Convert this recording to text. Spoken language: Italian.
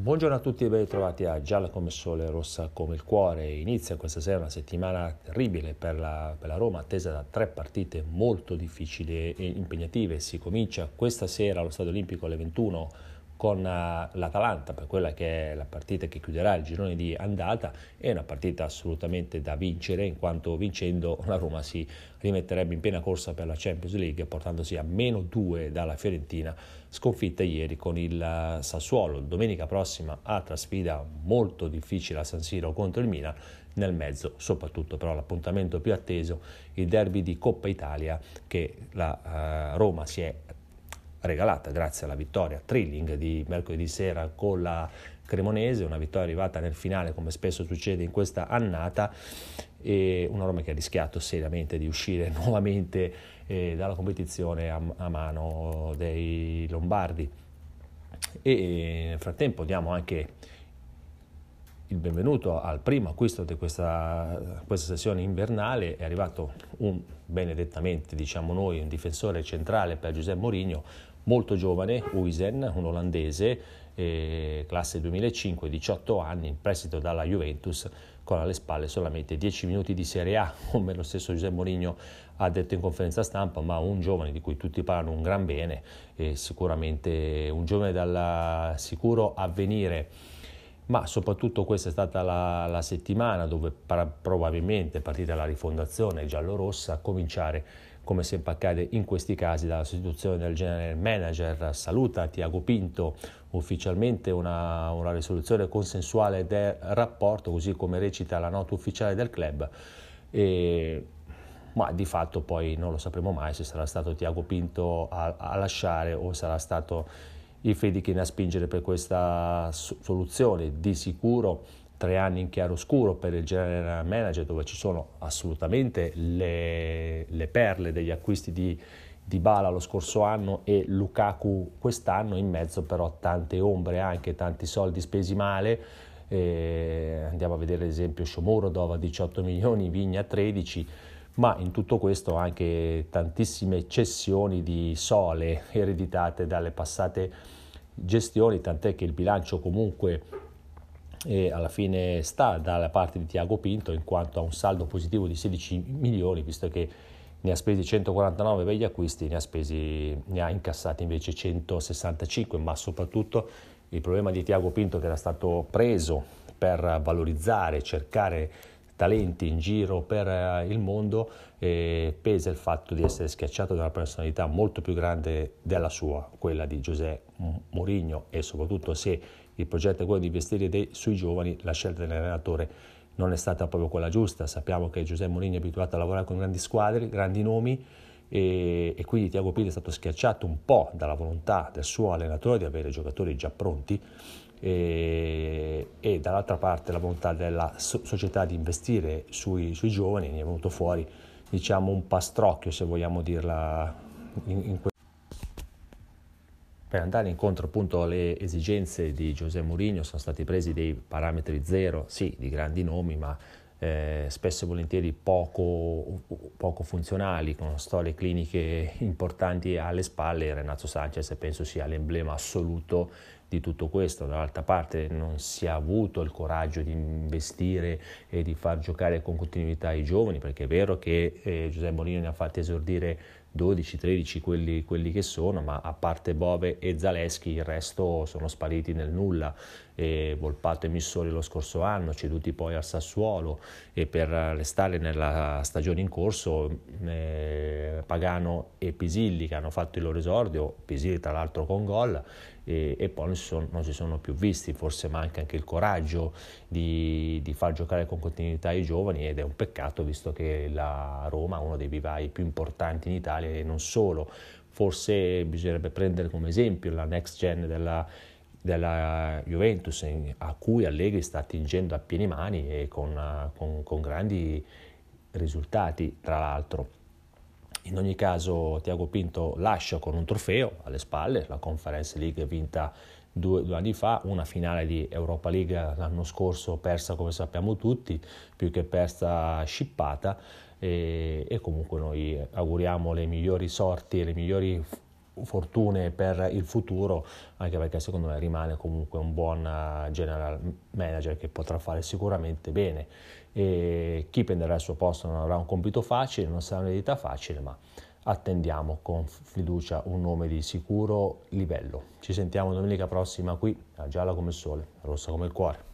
Buongiorno a tutti e ben ritrovati a Gialla come Sole, Rossa come il Cuore. Inizia questa sera una settimana terribile per la, per la, Roma, attesa da tre partite molto difficili e impegnative. Si comincia questa sera allo Stadio Olimpico alle 21 con eh, l'Atalanta per quella che è la partita che chiuderà il girone di andata, è una partita assolutamente da vincere in quanto vincendo la Roma si rimetterebbe in piena corsa per la Champions League portandosi a meno due dalla Fiorentina sconfitta ieri con il eh, Sassuolo. Domenica prossima altra sfida molto difficile a San Siro contro il Milan, nel mezzo soprattutto però l'appuntamento più atteso, il derby di Coppa Italia che la uh, Roma si è regalata grazie alla vittoria thrilling di mercoledì sera con la Cremonese, una vittoria arrivata nel finale come spesso succede in questa annata e una Roma che ha rischiato seriamente di uscire nuovamente eh, dalla competizione a, a, mano dei Lombardi. E nel frattempo diamo anche il benvenuto al primo acquisto di questa, questa, sessione invernale, è arrivato un benedettamente, diciamo noi, un difensore centrale per Giuseppe Mourinho, molto giovane, Uisen, un olandese, eh, classe 2005, 18 anni, in prestito dalla Juventus, con alle spalle solamente 10 minuti di Serie A, come lo stesso Giuseppe Mourinho ha detto in conferenza stampa, ma un giovane di cui tutti parlano un gran bene, e sicuramente un giovane dal sicuro avvenire ma soprattutto questa è stata la, la settimana dove para, probabilmente partita la rifondazione giallorossa, a cominciare come sempre accade in questi casi dalla sostituzione del general manager. Saluta Tiago Pinto ufficialmente una, una risoluzione consensuale del rapporto, così come recita la nota ufficiale del club. E, ma di fatto poi non lo sapremo mai se sarà stato Tiago Pinto a, a lasciare o sarà stato il Friedkin a spingere per questa soluzione. Di sicuro tre anni in chiaroscuro per il general manager dove ci sono assolutamente le, le perle degli acquisti di, di Bala lo scorso anno e Lukaku quest'anno, in mezzo però tante ombre, anche tanti soldi spesi male. Eh, andiamo a vedere ad esempio Shomurodov a 18 milioni, Vigna 13 ma in tutto questo anche tantissime cessioni di sole ereditate dalle passate gestioni, tant'è che il bilancio comunque eh, alla fine sta dalla parte di Tiago Pinto in quanto ha un saldo positivo di 16 milioni, visto che ne ha spesi 149 per gli acquisti, ne ha, spesi, ne ha incassati invece 165, ma soprattutto il problema di Tiago Pinto che era stato preso per valorizzare, cercare talenti in giro per eh, il mondo e pesa il fatto di essere schiacciato da una personalità molto più grande della sua, quella di José Mourinho e soprattutto se il progetto è quello di investire dei, sui giovani, la scelta dell'allenatore non è stata proprio quella giusta. Sappiamo che Giuseppe Mourinho è abituato a lavorare con grandi squadre, grandi nomi e, e quindi Tiago Pinto è stato schiacciato un po' dalla volontà del suo allenatore di avere giocatori già pronti e, e dall'altra parte la volontà della so- società di investire sui, sui, giovani, ne è venuto fuori diciamo un pastrocchio se vogliamo dirla in, in que- per andare incontro appunto alle esigenze di Giuseppe Mourinho sono stati presi dei parametri zero, sì, di grandi nomi, ma eh, spesso e volentieri poco, poco, funzionali, con storie cliniche importanti alle spalle. Renato Sanchez penso sia l'emblema assoluto di tutto questo. Dall'altra parte non si è avuto il coraggio di investire e di far giocare con continuità i giovani, perché è vero che eh, Giuseppe Molino ne ha fatti esordire 12, 13 quelli, quelli, che sono, ma a parte Bove e Zaleschi il resto sono spariti nel nulla. E Volpato e Missori lo scorso anno, ceduti poi al Sassuolo e per restare nella stagione in corso eh, Pagano e Pisilli che hanno fatto il loro esordio, Pisilli tra l'altro con gol e, e poi non si, sono, non si, sono, più visti, forse manca anche il coraggio di, di, far giocare con continuità i giovani ed è un peccato visto che la Roma è uno dei vivai più importanti in Italia e non solo, forse bisognerebbe prendere come esempio la next gen della, della Juventus a cui Allegri sta attingendo a pieni mani e con, con, con grandi risultati tra l'altro. In ogni caso Tiago Pinto lascia con un trofeo alle spalle, la Conference League vinta due, due, anni fa, una finale di Europa League l'anno scorso persa come sappiamo tutti, più che persa scippata. E, e comunque noi auguriamo le migliori sorti e le migliori fortune per il futuro, anche perché secondo me rimane comunque un buon eh, general manager che potrà fare sicuramente bene. E chi prenderà il suo posto non avrà un compito facile, non sarà un'eredità facile, ma attendiamo con fiducia un nome di sicuro livello. Ci sentiamo domenica prossima qui a Gialla come il sole, rossa come il cuore.